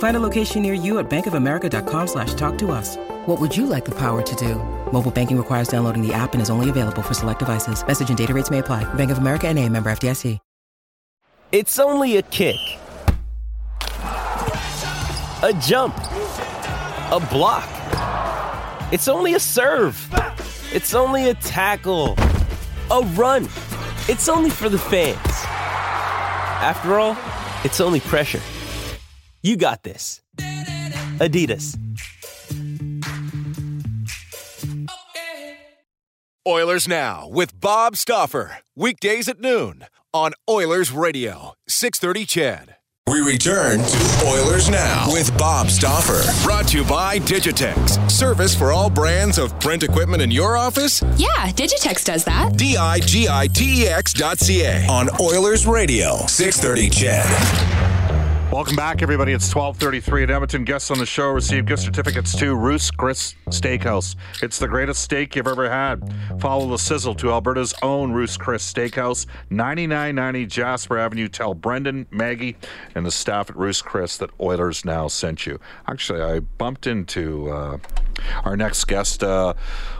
Find a location near you at bankofamerica.com slash talk to us. What would you like the power to do? Mobile banking requires downloading the app and is only available for select devices. Message and data rates may apply. Bank of America and a member FDIC. It's only a kick. A jump. A block. It's only a serve. It's only a tackle. A run. It's only for the fans. After all, it's only pressure. You got this. Adidas. Oilers Now with Bob Stauffer. Weekdays at noon on Oilers Radio, 630 CHED. We return to Oilers Now with Bob Stauffer. Brought to you by Digitex. Service for all brands of print equipment in your office? Yeah, Digitex does that. D I G I T E X dot C A. On Oilers Radio, 630 CHED. Welcome back, everybody. It's 1233 at Edmonton. Guests on the show receive gift certificates to Ruth's Chris Steakhouse. It's the greatest steak you've ever had. Follow the sizzle to Alberta's own Ruth's Chris Steakhouse, 9990 Jasper Avenue. Tell Brendan, Maggie, and the staff at Ruth's Chris that Oilers now sent you. Actually, I bumped into uh, our next guest uh,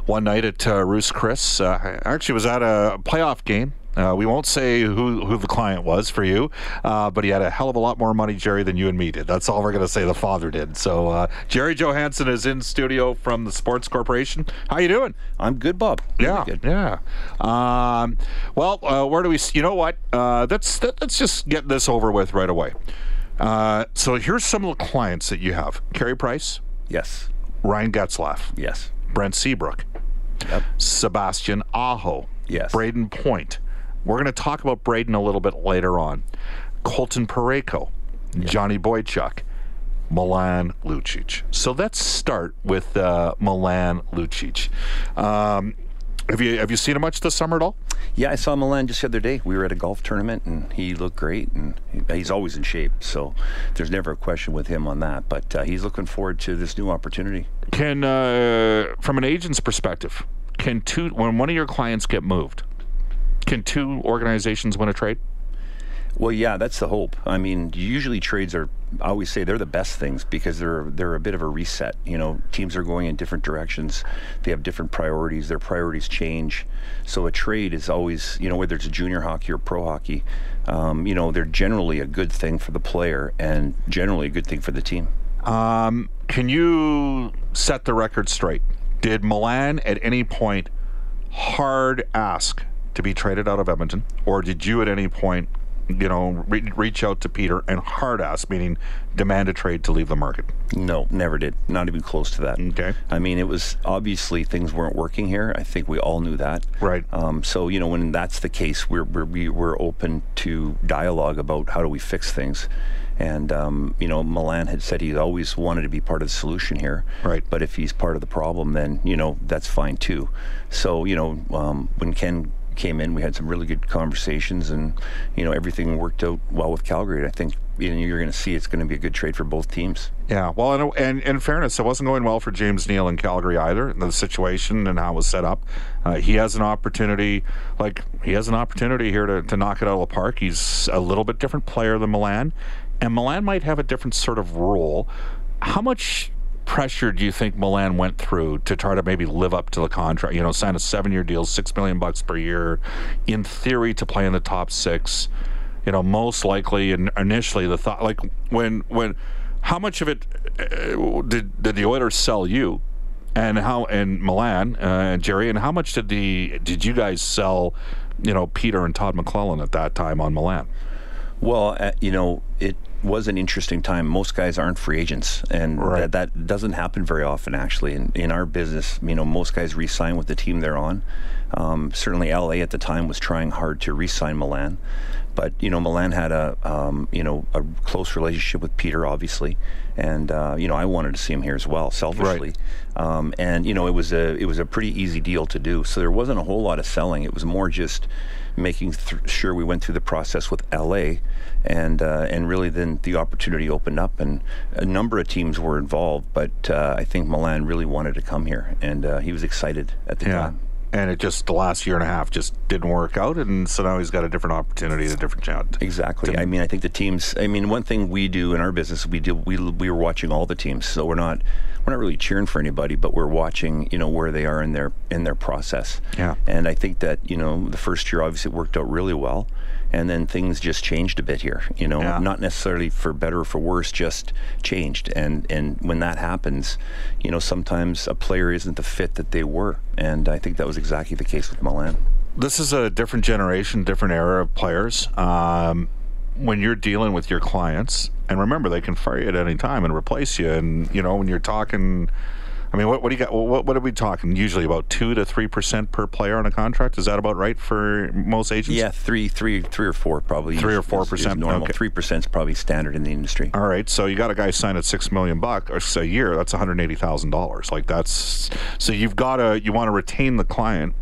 one night at uh, Ruth's Chris. Uh, I actually was at a playoff game uh, we won't say who, who the client was for you, uh, but he had a hell of a lot more money, Jerry, than you and me did. That's all we're going to say the father did. So uh, Jerry Johansson is in studio from the Sports Corporation. How you doing? I'm good, Bob. Yeah, good. yeah. Um, well, uh, where do we? You know what? Uh, let's let's just get this over with right away. Uh, so here's some of the clients that you have: Carey Price, Yes. Ryan Getzlaf, Yes. Brent Seabrook, Yep. Sebastian Aho, Yes. Brayden Point. We're going to talk about Brayden a little bit later on. Colton Parayko, Johnny Boychuk, Milan Lucic. So let's start with uh, Milan Lucic. Um, have you have you seen him much this summer at all? Yeah, I saw Milan just the other day. We were at a golf tournament, and he looked great, and he- he's always in shape. So there's never a question with him on that. But uh, he's looking forward to this new opportunity. Can uh, from an agent's perspective, can two when one of your clients get moved, can two organizations win a trade? Well, yeah, that's the hope. I mean, usually trades are. I always say they're the best things because they're they're a bit of a reset. You know, teams are going in different directions. They have different priorities. Their priorities change. So a trade is always, you know, whether it's junior hockey or pro hockey, um, you know, they're generally a good thing for the player and generally a good thing for the team. Um, can you set the record straight? Did Milan at any point hard ask to be traded out of Edmonton, or did you at any point, you know, re- reach out to Peter and hard ask, meaning demand a trade to leave the market? No, never did. Not even close to that. Okay. I mean, it was obviously things weren't working here. I think we all knew that. Right. Um, so you know, when that's the case, we're we're we- we're open to dialogue about how do we fix things. And um, you know, Milan had said he always wanted to be part of the solution here. Right. But if he's part of the problem, then you know that's fine too. So you know, um, when Ken came in, we had some really good conversations, and you know everything worked out well with Calgary. And I think you know, you're going to see it's going to be a good trade for both teams. Yeah, well, and, and in fairness, it wasn't going well for James Neal in Calgary either. The situation and how it was set up. Uh, he has an opportunity, like he has an opportunity here to, to knock it out of the park. He's a little bit different player than Milan, and Milan might have a different sort of role. How much pressure do you think Milan went through to try to maybe live up to the contract? You know, sign a seven-year deal, six million bucks per year, in theory to play in the top six. You know, most likely, and initially the thought, like when when how much of it uh, did did the Oilers sell you, and how and Milan, uh, Jerry, and how much did the did you guys sell, you know, Peter and Todd McLellan at that time on Milan? Well, uh, you know, it was an interesting time. Most guys aren't free agents, and Right. that, that doesn't happen very often, actually. In, in our business, you know, most guys re-sign with the team they're on. Um, certainly, LA at the time was trying hard to re-sign Milan, but you know, Milan had a um, you know a close relationship with Peter, obviously, and uh, you know I wanted to see him here as well, selfishly. Um, and you know, it was a it was a pretty easy deal to do. So there wasn't a whole lot of selling. It was more just making th- sure we went through the process with LA, and uh, and really then the opportunity opened up, and a number of teams were involved. But uh, I think Milan really wanted to come here, and uh, he was excited at the Yeah. time. And it just the last year and a half just didn't work out, and so now he's got a different opportunity, a different chance. Exactly. I mean, I think the teams. I mean, one thing we do in our business, we do we we were watching all the teams, so we're not we're not really cheering for anybody, but we're watching, you know, where they are in their in their process. Yeah. And I think that you know the first year obviously it worked out really well, and then things just changed a bit here. You know, Yeah. not necessarily for better or for worse, just changed. And and when that happens, you know, sometimes a player isn't the fit that they were, and I think that was exactly the case with Milan. this is a different generation, different era of players. Um, when you're dealing with your clients, and remember, they can fire you at any time and replace you. And you know, when you're talking, I mean, what, what do you got? What, what are we talking? Usually about two to three percent per player on a contract. Is that about right for most agents? Yeah, three, three, three or four probably. Three or four percent, normal. okay. Three percent is probably standard in the industry. All right, so you got a guy signed at six million bucks a year. That's one hundred eighty thousand dollars. Like that's so you've got to you want to retain the client.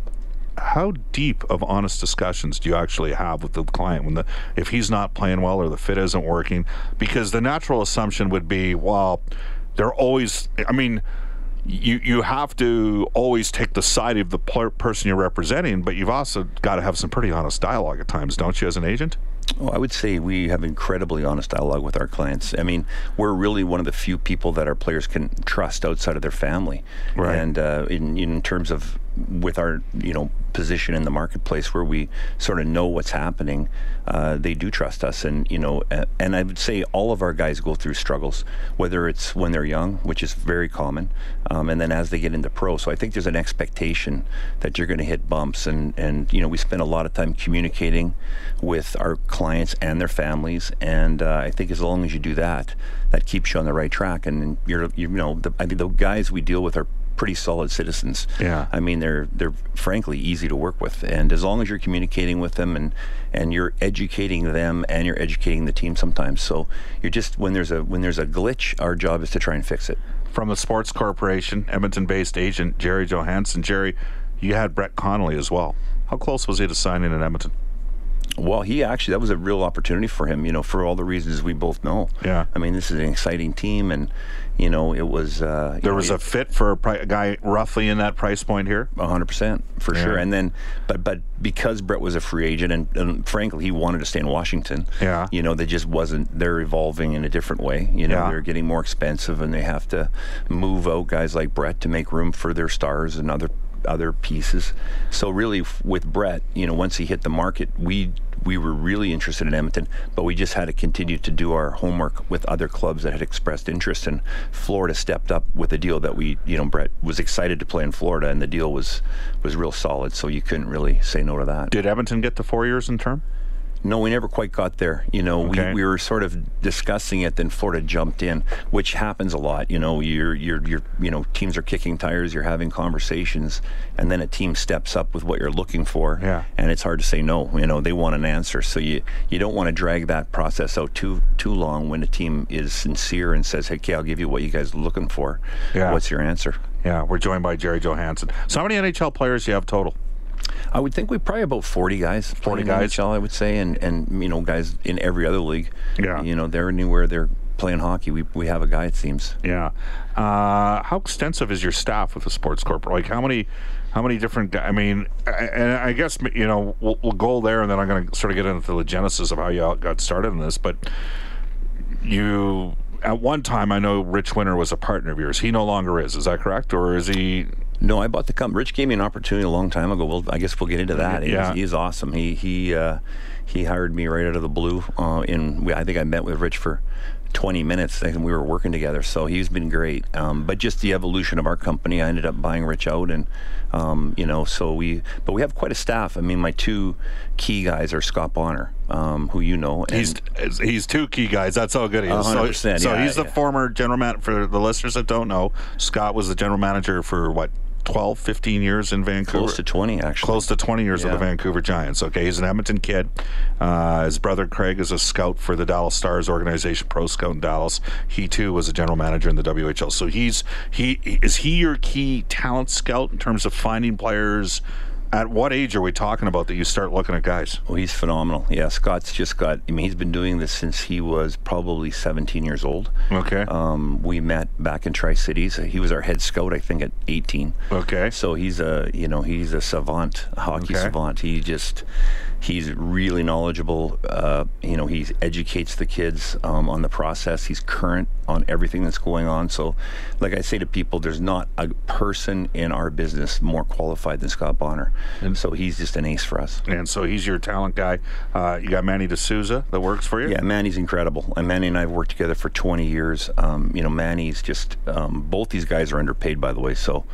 How deep of honest discussions do you actually have with the client when the if he's not playing well or the fit isn't working? Because the natural assumption would be, well, they're always. I mean. You, you have to always take the side of the pl- person you're representing, but you've also got to have some pretty honest dialogue at times, don't you, as an agent? Well, I would say we have incredibly honest dialogue with our clients. I mean, we're really one of the few people that our players can trust outside of their family. Right. And uh, in in terms of with our you know position in the marketplace where we sort of know what's happening, uh, they do trust us. And you know, and I would say all of our guys go through struggles, whether it's when they're young, which is very common, um, and then as they get into pro. So I think there's an expectation that you're going to hit bumps, and and you know we spend a lot of time communicating with our clients and their families, and uh, I think as long as you do that, that keeps you on the right track. And you're you know the, I mean the guys we deal with are pretty solid citizens. Yeah. I mean they're they're frankly easy to work with, and as long as you're communicating with them and and you're educating them and you're educating the team sometimes. So you're just when there's a when there's a glitch, our job is to try and fix it. from the Sports Corporation, Edmonton-based agent Jerry Johansson. Jerry, you had Brett Connolly as well. How close was he to signing in Edmonton? Well, he actually that was a real opportunity for him, you know, for all the reasons we both know. Yeah. I mean, this is an exciting team, and you know, it was. Uh, There know, was a fit for a, pri- a guy roughly in that price point here. hundred percent for Yeah. sure. And then, but but because Brett was a free agent, and, and frankly, he wanted to stay in Washington. Yeah. You know, they just wasn't. They're evolving in a different way. You know, Yeah. they're getting more expensive, and they have to move out guys like Brett to make room for their stars and other other pieces. So really, f- with Brett, you know, once he hit the market, we we were really interested in Edmonton, but we just had to continue to do our homework with other clubs that had expressed interest. And Florida stepped up with a deal that we, you know, Brett was excited to play in Florida, and the deal was was real solid. So you couldn't really say no to that. Did Edmonton get the four years in term? No, we never quite got there. You know, Okay. we, we were sort of discussing it, then Florida jumped in, which happens a lot. You know, you're you're you're you know, teams are kicking tires, you're having conversations, and then a team steps up with what you're looking for. Yeah. And it's hard to say no. You know, they want an answer. So you you don't want to drag that process out too too long when a team is sincere and says, Hey, okay, I'll give you what you guys are looking for. Yeah. What's your answer? Yeah, we're joined by Jerry Johansson. So how many NHL players do you have total? I would think we probably about 40 guys. 40 playing guys? NHL, I would say, and, and you know, guys in every other league. Yeah. You know, they're anywhere they're playing hockey. We, we have a guy, it seems. Yeah. Uh, how extensive is your staff with the Sports Corp? Like how many, how many different? I mean, and I guess you know we'll, we'll go there, and then I'm going to sort of get into the genesis of how you all got started in this. But you, at one time, I know Rich Winter was a partner of yours. He no longer is. Is that correct, or is he? No, I bought the company. Rich gave me an opportunity a long time ago. Well, I guess we'll get into that. He's, Yeah. he's awesome. He he uh, he hired me right out of the blue. Uh, in we, I think I met with Rich for 20 minutes and we were working together. So he's been great. Um, but just the evolution of our company, I ended up buying Rich out, and um, you know, so we. But we have quite a staff. I mean, my two key guys are Scott Bonner, um, who you know. And He's he's two key guys. That's how good he is. Hundred percent, So, so yeah, he's the former general manager. For the listeners that don't know, Scott was the general manager for what 12, 15 years in Vancouver. Close to 20, actually. Close to 20 years with Yeah. the Vancouver Giants. Okay, he's an Edmonton kid. Uh, his brother Craig is a scout for the Dallas Stars organization, Pro Scout in Dallas. He too was a general manager in the WHL. So he's he is he your key talent scout in terms of finding players. At what age are we talking about that you start looking at guys? Oh, he's phenomenal. Yeah, Scott's just got. I mean, he's been doing this since he was probably 17 years old. Okay. Um, we met back in Tri Cities. He was our head scout, I think, at 18. Okay. So he's a, you know, he's a savant, a hockey Okay. savant. He just, he's really knowledgeable. Uh, you know, he educates the kids um, on the process. He's current on everything that's going on. So, like I say to people, there's not a person in our business more qualified than Scott Bonner. And so he's just an ace for us. and so he's your talent guy. Uh, you got Manny D'Souza that works for you. Yeah, Manny's incredible. And Manny and I have worked together for 20 years. Um, you know, Manny's just, um, both these guys are underpaid, by the way. So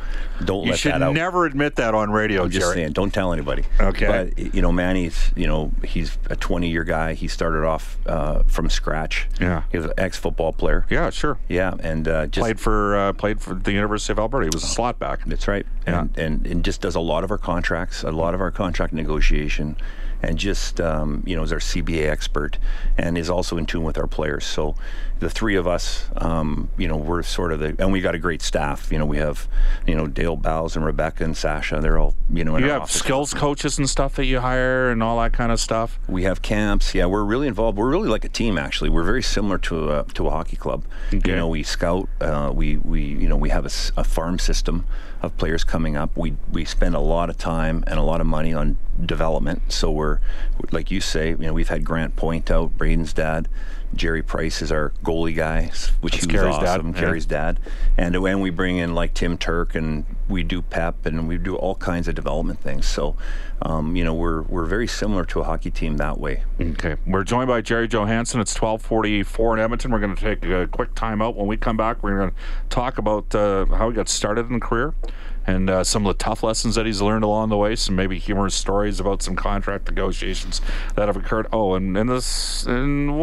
don't You let that out. You should never admit that on radio, I'm just Jerry. saying, don't tell anybody. Okay. But you know, Manny's, you know, he's a 20-year guy. He started off uh, from scratch. Yeah. He was an ex-football player. Yeah, sure. Yeah, and uh, just Played for uh, played for the University of Alberta. He was a slot back. That's right. Yeah. And, and and just does a lot of our contracts, a lot of our contract negotiation, and just um, you know is our CBA expert, and is also in tune with our players. So the three of us, um, you know, we're sort of the, and we got a great staff. You know, we have you know Dale Bows and Rebecca and Sasha. They're all you know You our have skills coaches and stuff that you hire and all that kind of stuff. We have camps. Yeah, we're really involved. We're really like a team, actually. We're very similar to a, to a hockey club. Okay. You know, we scout. Uh, we we you know we have a farm system of players coming up. We we spend a lot of time and a lot of money on development. So we're like you say. You know, we've had Grant Point out, Brayden's dad. Jerry Price is our goalie guy, which That's he was Carey's dad, awesome. yeah. Dad, and when we bring in like Tim Turk and we do Pep and we do all kinds of development things. So, um, you know, we're we're very similar to a hockey team that way. Okay. We're joined by Jerry Johansson. It's 1244 in Edmonton. We're going to take a quick time out. When we come back, we're going to talk about uh, how he got started in the career and uh, some of the tough lessons that he's learned along the way, some maybe humorous stories about some contract negotiations that have occurred. Oh, and, and this... And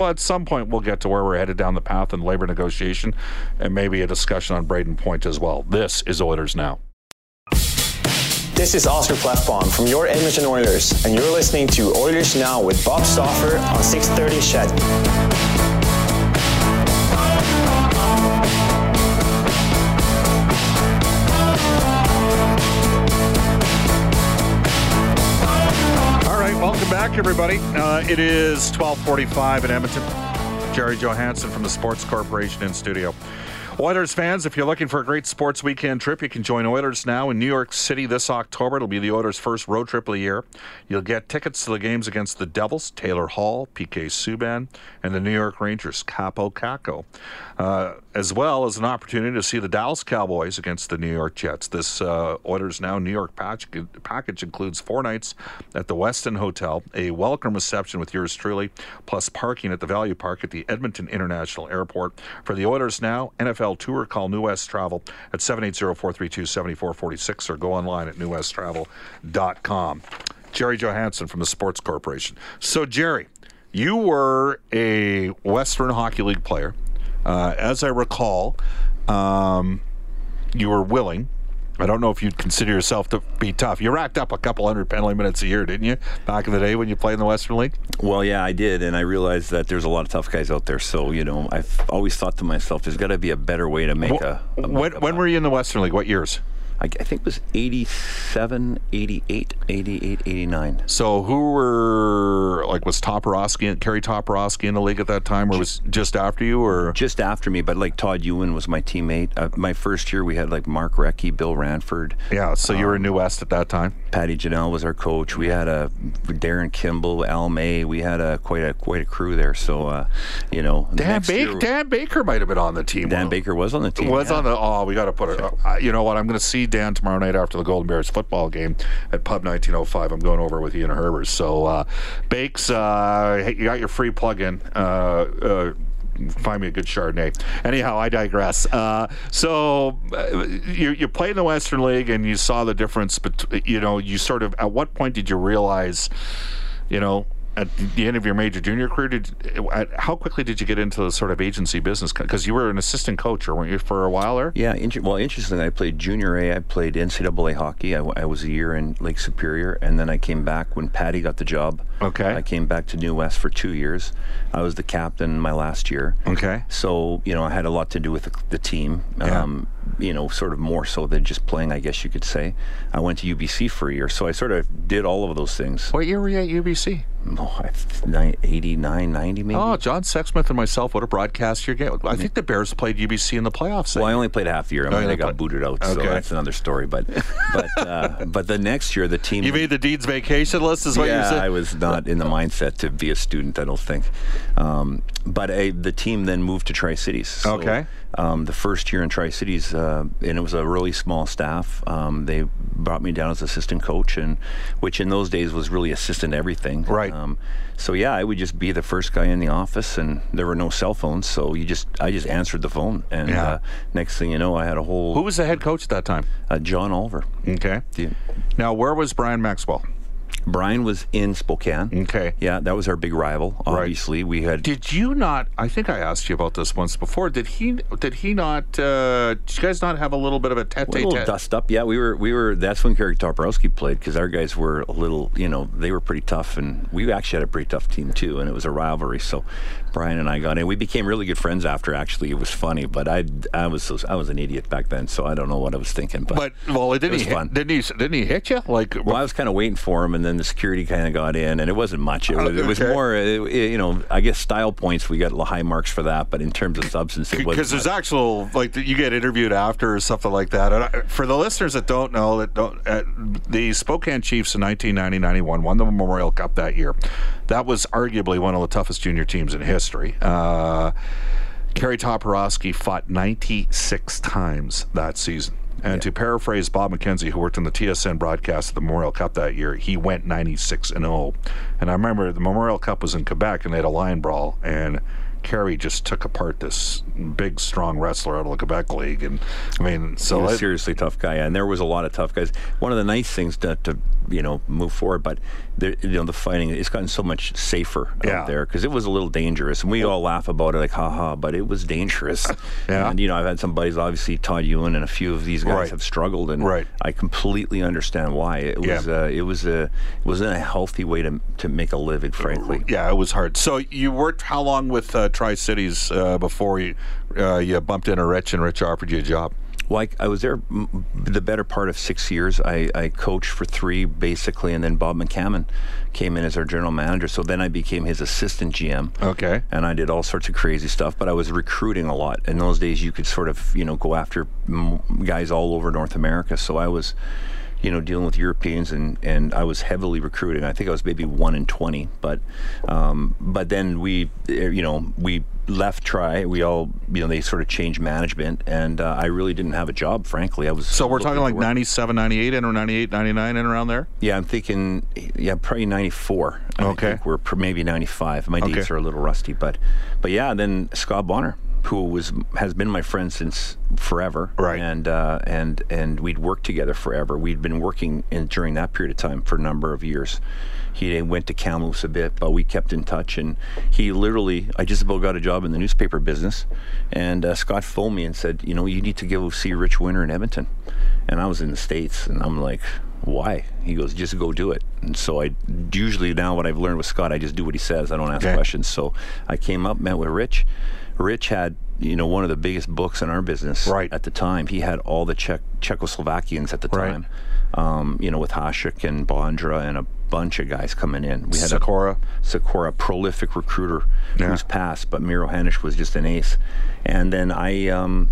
Well, at some point, we'll get to where we're headed down the path in labor negotiation and maybe a discussion on Brayden Point as well. This is Oilers Now. This is Oscar Klefbom from your Edmonton Oilers, and you're listening to Oilers Now with Bob Stauffer on 630 CHED. Everybody. Uh, it is 1245 in Edmonton. Jerry Johansson from the Sports Corporation in studio. Oilers fans, if you're looking for a great sports weekend trip, you can join Oilers now in New York City this October. It'll be the Oilers' first road trip of the year. You'll get tickets to the games against the Devils, Taylor Hall, PK Subban, and the New York Rangers, Kaapo Kakko, uh, as well as an opportunity to see the Dallas Cowboys against the New York Jets. This uh, Oilers Now New York patch, package includes four nights at the Westin Hotel, a welcome reception with yours truly, plus parking at the Value Park at the Edmonton International Airport. For the Oilers Now NFL Tour, call New West Travel at 780-432-7446 or go online at newwesttravel.com. Jerry Johansson from the Sports Corporation. So, Jerry, you were a Western Hockey League player. Uh, as I recall, um, you were willing. I don't know if you'd consider yourself to be tough. You racked up a couple hundred penalty minutes a year, didn't you? Back in the day when you played in the Western League. Well, yeah, I did, and I realized that there's a lot of tough guys out there. So you know, I've always thought to myself, there's got to be a better way to make a. a when when were you in the Western League? What years? I, I think it was 87, 88, 88, 89. So who were like was Toporowski and Kerry Toporowski in the league at that time, or was just after you, or Just after me, but like Todd Ewen was my teammate. Uh, my first year, we had like Mark Recchi, Bill Ranford, yeah? So you were in New West at that time. Patty Janelle was our coach. We had a Darren Kimball, Al May. We had a quite a quite a crew there. So uh, you know, Dan Baker, year- Dan Baker might have been on the team. Dan Baker was on the team. was yeah. on the. Oh, we got to put it. Uh, you know what? I'm going to see Dan tomorrow night after the Golden Bears football game at Pub 1905. I'm going over with Ian Herbers. So, uh, Bakes, uh, you got your free plug-in. Uh, uh, Find me a good Chardonnay. Anyhow, I digress. Uh, so uh, you you played in the Western League and you saw the difference. But you know, you sort of at what point did you realize, you know, at the end of your major junior career, did how quickly did you get into the sort of agency business? Because you were an assistant coach, or weren't you for a while there? Yeah, inter- well, interestingly, I played junior A. I played NCAA hockey. I was a year in Lake Superior, and then I came back when Patty got the job. Okay. I came back to New West for two years. I was the captain my last year. Okay. So you know, I had a lot to do with the, the team. Yeah. Um, you know, sort of more so than just playing, I guess you could say. I went to UBC for a year, so I sort of did all of those things. What year were you at UBC? Oh, I, 89, 90 maybe. Oh, John Sexsmith and myself. What a broadcast your game. I think the Bears played UBC in the playoffs. Well, I only played half the year. I Oh, mean, I got played- booted out, so that's another story. But, but, uh, but the next year, the team. you made the Deeds vacation list, is what yeah, you said. I was not in the mindset to be a student. I don't think. Um, but I, the team then moved to Tri Cities. So, Okay. Um, the first year in Tri Cities, uh, and it was a really small staff. Um, they brought me down as assistant coach, and which in those days was really assistant everything. Right. Um, so yeah, I would just be the first guy in the office, and there were no cell phones, so you just I just answered the phone, and Yeah. uh, next thing you know, I had a whole Who was the head coach at that time? uh, John Oliver. Okay. You- Now, where was Brian Maxwell? Brian was in Spokane. Okay. Yeah, that was our big rival. Obviously, we had Did you not? I think I asked you about this once before. Did he? Did he not? Uh, did you guys not have a little bit of a a little dust up. Yeah, we were we were. That's when Kerry Toporowski played because our guys were a little, you know, they were pretty tough, and we actually had a pretty tough team too, and it was a rivalry. So Brian and I got in. We became really good friends after. Actually, it was funny, but I I was so, I was an idiot back then, so I don't know what I was thinking. But, But well, didn't it was he? fun. Didn't he? Didn't he hit you? Like Well, I was kind of waiting for him, and then the security kind of got in, and it wasn't much. It was, it was Okay. more, uh, you know, I guess style points. We got high marks for that, but in terms of substance, it wasn't. because there's actual like you get interviewed after or something like that. And I, for the listeners that don't know, that don't, uh, the Spokane Chiefs in 1990-91 won the Memorial Cup that year. That was arguably one of the toughest junior teams in history. Uh, Kerry Toporowski fought 96 times that season. And to paraphrase Bob McKenzie, who worked on the TSN broadcast of the Memorial Cup that year, he went 96 and 0. And I remember the Memorial Cup was in Quebec and they had a line brawl, and Kerry just took apart this big, strong wrestler out of the Quebec League. And I mean, so He was a it- seriously tough guy, and there was a lot of tough guys. One of the nice things to, to you know move forward, but there, you know the fighting it's gotten so much safer Yeah. out there because it was a little dangerous, and we all laugh about it like haha, but it was dangerous. Yeah. And you know I've had some buddies, obviously Todd Ewen and a few of these guys Right. have struggled, and Right. I completely understand why. It Yeah. was uh, it was a it wasn't a healthy way to to make a living, frankly. yeah, it was hard. So you worked how long with uh, Tri Cities uh, before you uh, you bumped into Rich and Rich offered you a job? Well, I, I was there m- the better part of six years. I, I coached for three, basically, and then Bob McCammon came in as our general manager. So then I became his assistant GM. Okay. And I did all sorts of crazy stuff, but I was recruiting a lot. In those days, you could sort of, you know, go after m- guys all over North America. So I was, you know, dealing with Europeans, and, and I was heavily recruiting. I think I was maybe one in twenty, but um, but then we, eh, you know, we left Try. We all, you know, they sort of changed management, and uh, I really didn't have a job. Frankly, I was. So we're talking like work. 97, 98, and or 98, 99, and around there? Yeah, I'm thinking. Yeah, probably '94. Okay. I think we're maybe '95. My Okay. dates are a little rusty, but but yeah. Then Scott Bonner, who was has been my friend since forever, Right. And uh, and and we'd worked together forever. We'd been working in during that period of time for a number of years. He went to Kamloops a bit, but we kept in touch. And he literally, I just about got a job in the newspaper business, and uh, Scott phoned me and said, you know, you need to go see Rich Winter in Edmonton. And I was in the states, and I'm like, why? He goes, just go do it. And so I usually now what I've learned with Scott, I just do what he says. I don't ask Okay. questions. So I came up, met with Rich. Rich had you know one of the biggest books in our business Right. at the time. He had all the Czech Czechoslovakians at the Right. time. Um, you know, with Hasek and Bondra and a bunch of guys coming in. We had Sikora. a Sikora, prolific recruiter Yeah. who's passed, but Miro Hanisch was just an ace. And then I um,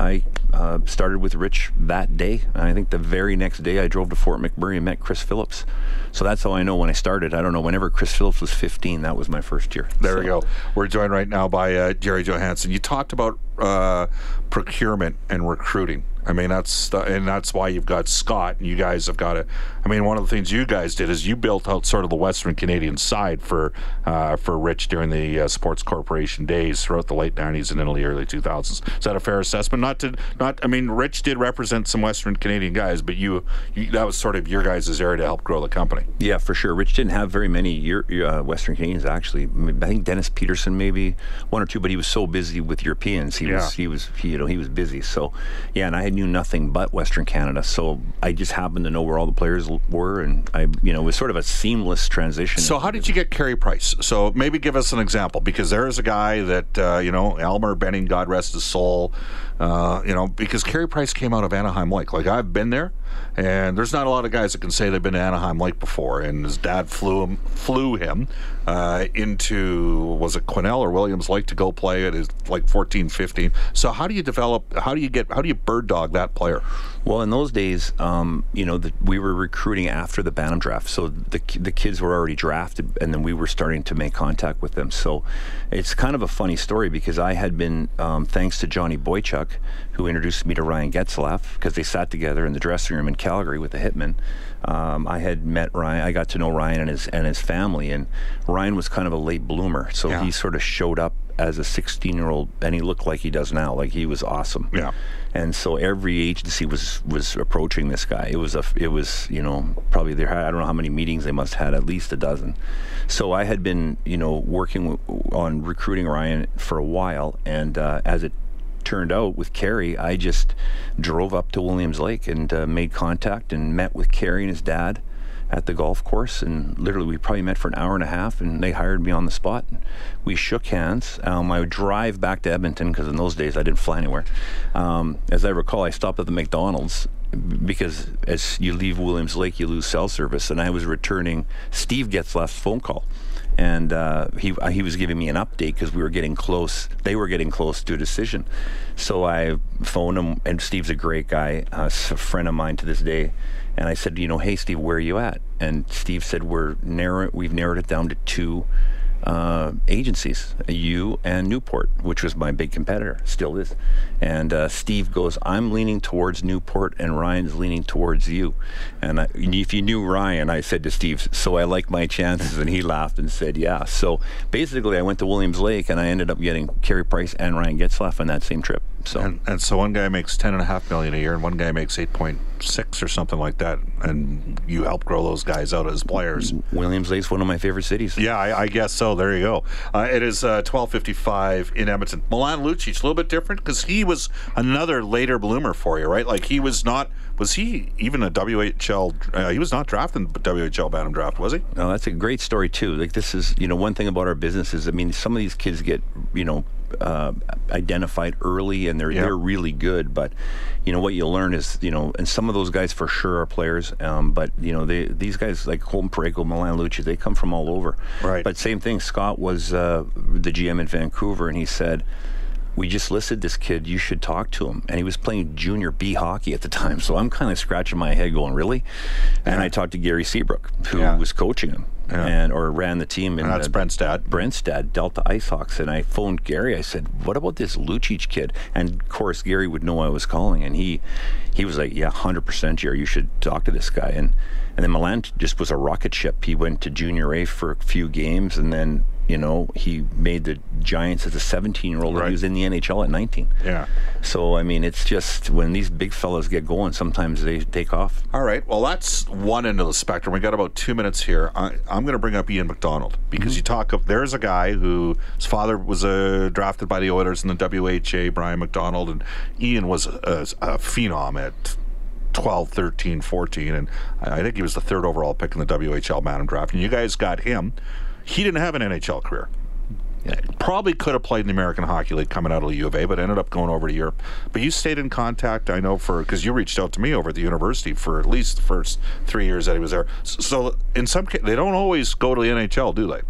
I uh, started with Rich that day. And I think the very next day I drove to Fort McMurray and met Chris Phillips. So that's how I know when I started. I don't know. Whenever Chris Phillips was 15, that was my first year. There So- we go. We're joined right now by uh, Jerry Johansson. You talked about uh, procurement and recruiting. I mean, that's the, and that's why you've got Scott, and you guys have got it. I mean, one of the things you guys did is you built out sort of the Western Canadian side for uh, for Rich during the uh, Sports Corporation days throughout the late '90s and into the early 2000s. Is that a fair assessment? Not to not. I mean, Rich did represent some Western Canadian guys, but you, you that was sort of your guys' area to help grow the company. Yeah, for sure. Rich didn't have very many Euro- uh, Western Canadians actually. I think Dennis Peterson maybe one or two, but he was so busy with Europeans. He Yeah. was he was he, you know he was busy. So yeah, and I knew nothing but Western Canada. So I just happened to know where all the players were, and I you know it was sort of a seamless transition. So how did you get Carey Price? So maybe give us an example because there is a guy that uh, you know Elmer Benning, God rest his soul. Uh, you know because Carey Price came out of Anahim Lake. Like I've been there, and there's not a lot of guys that can say they've been to Anahim Lake before. And his dad flew him flew him uh, into was it Quesnel or Williams Lake to go play at his like 14, 15. So how do you develop? How do you get? How do you bird dog that player? Well, in those days, um, you know, the, we were recruiting after the Bantam draft, so the the kids were already drafted, and then we were starting to make contact with them. So it's kind of a funny story because I had been, um, thanks to Johnny Boychuk, who introduced me to Ryan Getzlaf, because they sat together in the dressing room in Calgary with the Hitman. Um, I had met Ryan. I got to know Ryan and his and his family, and Ryan was kind of a late bloomer, so Yeah. he sort of showed up as a 16 year old, and he looked like he does now. Like he was awesome Yeah. and so every agency was was approaching this guy. It was a it was you know probably there had I don't know how many meetings they must have had at least a dozen. So I had been you know working on recruiting Ryan for a while, and uh, as it turned out with Carey, I just drove up to Williams Lake and uh, made contact and met with Carey and his dad at the golf course and literally we probably met for an hour and a half and they hired me on the spot we shook hands um, i would drive back to edmonton because in those days i didn't fly anywhere um, as i recall i stopped at the mcdonald's because as you leave williams lake you lose cell service and i was returning steve Getzlaf's phone call and uh, he uh, he was giving me an update because we were getting close. They were getting close to a decision, so I phoned him. And Steve's a great guy, uh, a friend of mine to this day. And I said, you know, hey Steve, where are you at? And Steve said, we're narrow. We've narrowed it down to two uh, agencies, you and Newport, which was my big competitor, still is. And uh, Steve goes, I'm leaning towards Newport, and Ryan's leaning towards you. And I, if you knew Ryan, I said to Steve, so I like my chances, and he laughed and said, yeah. So basically, I went to Williams Lake, and I ended up getting Carey Price and Ryan Getzlaf on that same trip. So And, and so one guy makes ten and a half million a year, and one guy makes eight point six or something like that. And you help grow those guys out as players. Williams Lake's one of my favorite cities. Yeah, I, I guess so. There you go. Uh, it is uh, twelve fifty five in Edmonton. Milan Lucic, a little bit different because he was another later bloomer for you, right? Like he was not. Was he even a WHL? Uh, he was not drafted in the WHL Bantam draft, was he? No, that's a great story too. Like this is, you know, one thing about our business is, I mean, some of these kids get, you know, uh, identified early and they're Yeah. they're really good. But you know what you'll learn is, you know, and some of those guys for sure are players. Um, but you know, they these guys like Colton Parayko, Milan Lucic, they come from all over. Right. But same thing. Scott was uh, the GM in Vancouver, and he said. We just listed this kid. You should talk to him. And he was playing junior B hockey at the time. So I'm kind of scratching my head, going, "Really?" And I talked to Gary Seabrook, who Yeah. was coaching him Yeah. and or ran the team in And that's uh, Brent's dad. Brent's dad, Delta Icehawks, and I phoned Gary. I said, "What about this Lucic kid?" And of course, Gary would know I was calling, and he he was like, "Yeah, hundred percent, Jerry. You should talk to this guy." And and then Milan just was a rocket ship. He went to junior A for a few games, and then you know he made the Giants as a 17 year old. Right. He was in the NHL at 19. Yeah. So I mean, it's just when these big fellas get going, sometimes they take off. All right. Well, that's one end of the spectrum. We got about two minutes here. I, I'm going to bring up Ian McDonald because you talk of there's a guy who his father was uh, drafted by the Oilers in the WHA, Brian McDonald, and Ian was a, a phenom at 12, 13, 14, and I think he was the third overall pick in the WHL Bantam draft. And you guys got him. He didn't have an NHL career. Probably could have played in the American Hockey League coming out of the U of A, but ended up going over to Europe. But you stayed in contact, I know, for because you reached out to me over at the university for at least the first three years that he was there. So in some cases, they don't always go to the NHL, do they?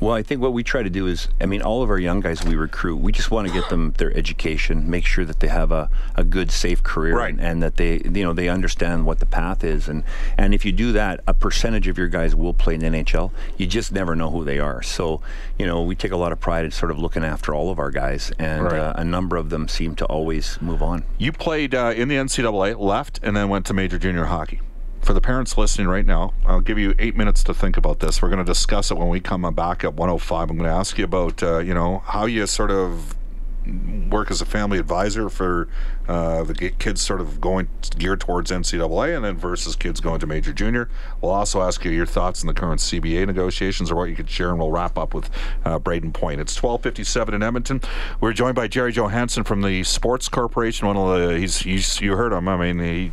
Well, I think what we try to do is, I mean, all of our young guys we recruit, we just want to get them their education, make sure that they have a, a good, safe career, Right. and, and that they, you know, they understand what the path is. And and if you do that, a percentage of your guys will play in the NHL. You just never know who they are. So, you know, we take a lot of pride in sort of looking after all of our guys, and Right. uh, a number of them seem to always move on. You played uh, in the NCAA, left, and then went to major junior hockey. For the parents listening right now, I'll give you eight minutes to think about this. We're going to discuss it when we come back at 105. I'm going to ask you about, uh, you know, how you sort of work as a family advisor for uh, the kids sort of going geared towards NCAA and then versus kids going to major junior. We'll also ask you your thoughts on the current CBA negotiations or what you could share, and we'll wrap up with uh, Brayden Point. It's 12:57 in Edmonton. We're joined by Jerry Johansson from the Sports Corporation. One of the he's, he's you heard him. I mean, he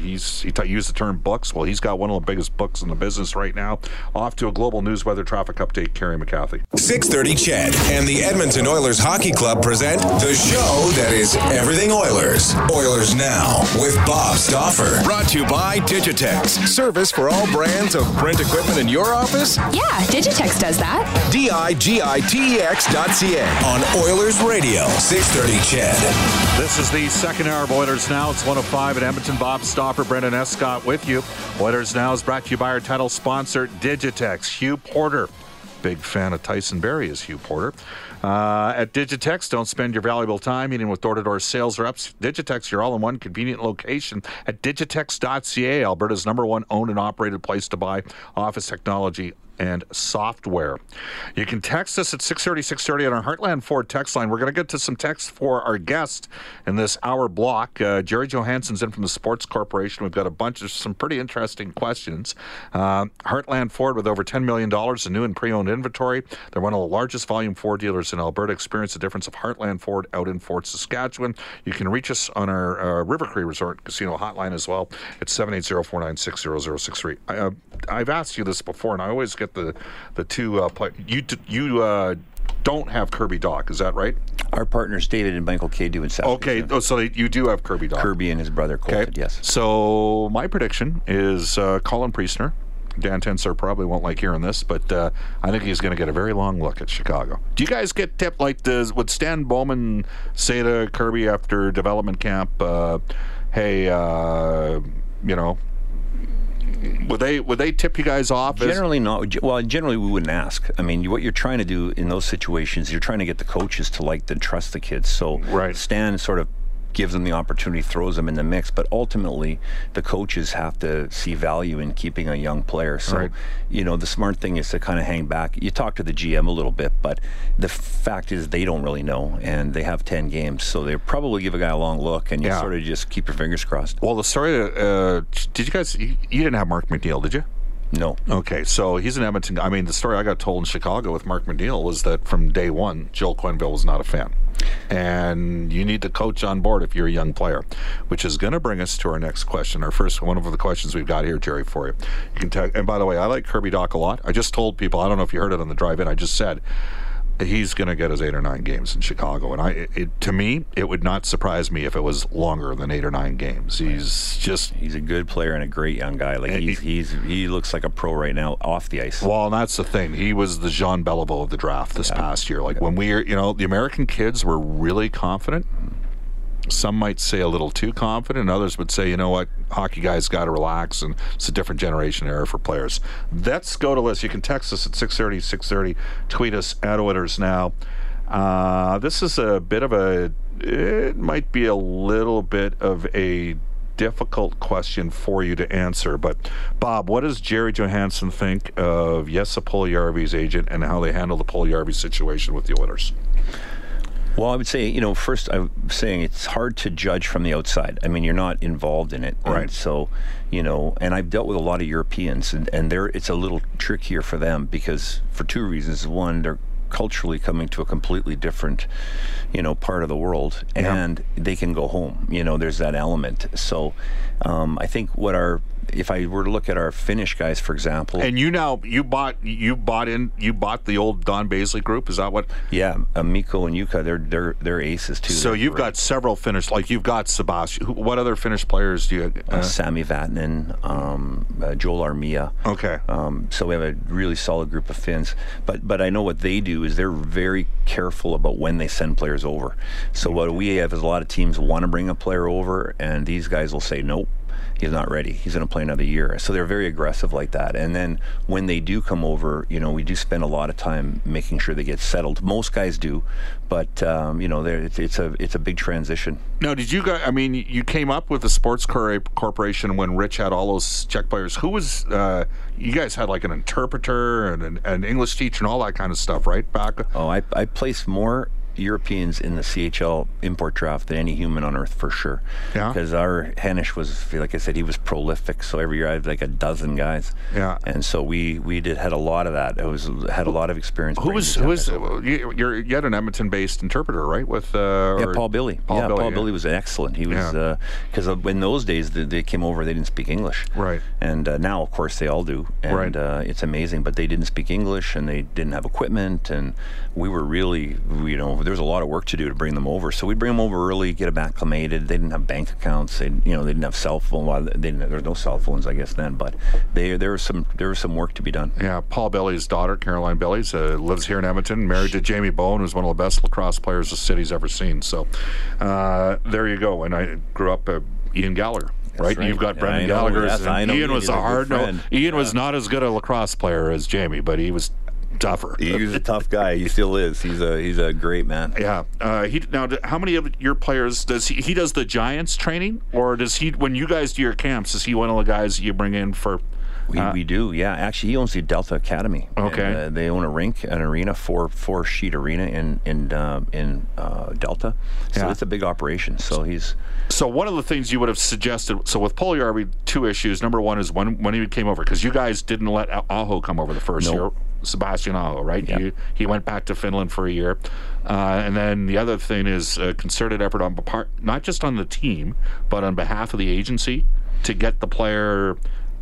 He's he t- used the term books. Well, he's got one of the biggest books in the business right now. Off to a global news weather traffic update. Kerry McCarthy. 630 CHED and the Edmonton Oilers Hockey Club present the show that is everything Oilers. Oilers Now with Bob Stauffer. Brought to you by Digitex. Service for all brands of print equipment in your office? Yeah, Digitex does that. D-I-G-I-T-E-X dot C-A. On Oilers Radio, 630 CHED. This is the second hour of Oilers Now. It's 105 at Edmonton. Bob Stauffer, Brendan Escott with you. Oilers Now is brought to you by our title sponsor, Digitex. Hugh Porter. Big fan of Tyson Barrie is Hugh Porter. Uh, at Digitex, don't spend your valuable time meeting with door-to-door sales reps. Digitex, your all-in-one convenient location at digitex.ca, Alberta's number one owned and operated place to buy office technology and software. You can text us at 630 630 on our Heartland Ford text line. We're going to get to some text for our guest in this hour block. Uh, Jerry Johansson's in from the Sports Corporation. We've got a bunch of some pretty interesting questions. Uh, Heartland Ford with over $10 million in new and pre owned inventory. They're one of the largest volume Ford dealers in Alberta. Experience the difference of Heartland Ford out in Fort Saskatchewan. You can reach us on our uh, River Cree Resort Casino hotline as well. It's 780 496 0063. Uh, I've asked you this before, and I always get the the two uh, play. You d- you uh, don't have Kirby Dach, is that right? Our partners, David and Michael K. do in South. Okay, oh, so you do have Kirby Dach. Kirby and his brother Colton, yes. So my prediction is uh, Colin Priestner. Dan Tensor probably won't like hearing this, but uh, I think he's going to get a very long look at Chicago. Do you guys get tipped like does would Stan Bowman say to Kirby after development camp, uh, "Hey, uh, you know, would they would they tip you guys off?" as- Generally not. Well, generally we wouldn't ask. I mean, what you're trying to do in those situations, you're trying to get the coaches to like to trust the kids. So Right. Stan sort of gives them the opportunity, throws them in the mix, but ultimately the coaches have to see value in keeping a young player. So, Right. you know, the smart thing is to kind of hang back. You talk to the GM a little bit, but the fact is they don't really know, and they have 10 games, so they probably give a guy a long look, and you Yeah. sort of just keep your fingers crossed. well, the story. Uh, did you guys? You, you didn't have Mark McNeill, did you? No. Okay, so he's an Edmonton. I mean, the story I got told in Chicago with Mark McNeill was that from day one, Joel Quenneville was not a fan. And you need the coach on board if you're a young player, which is going to bring us to our next question. Our first one of the questions we've got here, Jerry, for you. You can tag, and by the way, I like Kirby Dach a lot. I just told people, I don't know if you heard it on the drive-in. I just said he's going to get his eight or nine games in Chicago, and I, it, to me, it would not surprise me if it was longer than eight or nine games. He's just He's a good player and a great young guy. Like eh, he's, eh, he's he looks like a pro right now off the ice. Well, and that's the thing. He was the Jean Beliveau of the draft this past year. Like when we, you know, the American kids were really confident. Some might say a little too confident. Others would say, you know what, hockey guys got to relax, and it's a different generation era for players. Let's go to list. You can text us at 630, 630. Tweet us at Oilers Now. Uh, this is a bit of a, it might be a little bit of a difficult question for you to answer. But Bob, what does Jerry Johansson think of Jesse Puljujärvi's agent and how they handle the Puljujärvi situation with the Oilers? Well, I would say, you know, first I'm saying it's hard to judge from the outside. I mean, you're not involved in it, right? And so, you know, and I've dealt with a lot of Europeans, and and they're it's a little trickier for them because for two reasons. One, they're culturally coming to a completely different, you know, part of the world, and they can go home. You know, there's that element. So, um, I think what our if I were to look at our Finnish guys, for example, and you now you bought you bought in you bought the old Don Baizley group. Is that what? Yeah, uh, Mikko and Jukka, they're they're they're aces too. So you've great. got several Finnish, like you've got Sebastian. What other Finnish players do you? Uh, uh, Sami Vatanen, um, uh, Joel Armia. Okay. Um, so we have a really solid group of Finns, but but I know what they do is they're very careful about when they send players over. So what we have is a lot of teams want to bring a player over, and these guys will say nope he's not ready. He's going to play another year. So they're very aggressive like that. And then when they do come over, you know, we do spend a lot of time making sure they get settled. Most guys do, but um, you know, it's, it's, a it's a big transition. Now, did you guys? I mean, you came up with the Sports Corporation when Ritch had all those Czech players. Who was? Uh, you guys had like an interpreter and an, an English teacher and all that kind of stuff, right? Back. Oh, I I placed more Europeans in the CHL import draft than any human on earth for sure. Yeah. Because our Henish was, like I said, he was prolific. So every year I had like a dozen guys. Yeah. And so we we did had a lot of that. It was had a lot of experience. Who was who was you, you're you had an Edmonton-based interpreter, right? With uh, yeah, Paul Billy. Paul yeah, Billy, Paul yeah. Billy was excellent. He was Yeah. because uh, in those days they, they came over, they didn't speak English. Right. And uh, now, of course, they all do. And Right. uh, it's amazing. But they didn't speak English and they didn't have equipment. And we were really, you know, there was a lot of work to do to bring them over. So we'd bring them over early, get them acclimated. They didn't have bank accounts. They, you know, they didn't have cell phone. Well, they didn't, there were no cell phones, I guess, then. But they, there was some there was some work to be done. Yeah, Paul Billy's daughter, Caroline Billy's, uh, lives here in Edmonton, married to Jamie Bowen, who's one of the best lacrosse players the city's ever seen. So uh, there you go. And I grew up uh, Ian Gallagher. Right? right. you've got Brendan Gallagher. Yes, and I know Ian was a hard no. Ian was not as good a lacrosse player as Jamie, but he was tougher. He was a tough guy. He still is. He's a he's a great man. Yeah. Uh, he now. How many of your players does he? He does the Giants training, or does he? When you guys do your camps, is he one of the guys you bring in for? We, uh, we do, yeah. Actually, he owns the Delta Academy. Okay. And, uh, they own a rink, an arena, four four sheet arena in in uh, in uh, Delta. So Yeah. it's a big operation. So he's So one of the things you would have suggested. So with Puljujärvi, two issues. Number one is when when he came over because you guys didn't let Ah- Aho come over the first No. year. Sebastian Aho, right? He, he went back to Finland for a year, uh, and then the other thing is a concerted effort on part, not just on the team, but on behalf of the agency to get the player